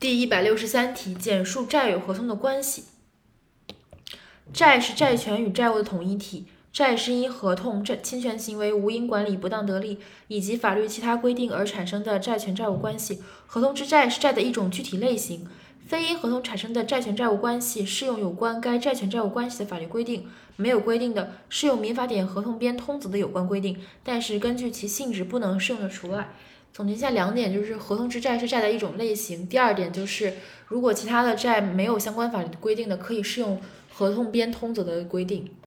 第一百六十三题，简述债与合同的关系。债是债权与债务的统一体，债是因合同、债侵权行为、无因管理、不当得利以及法律其他规定而产生的债权债务关系。合同之债是债的一种具体类型。非因合同产生的债权债务关系，适用有关该债权债务关系的法律规定；没有规定的，适用民法典合同编通则的有关规定，但是根据其性质不能适用的除外。总结一下两点，就是合同之债是债的一种类型。第二点就是，如果其他的债没有相关法律规定的，可以适用合同编通则的规定。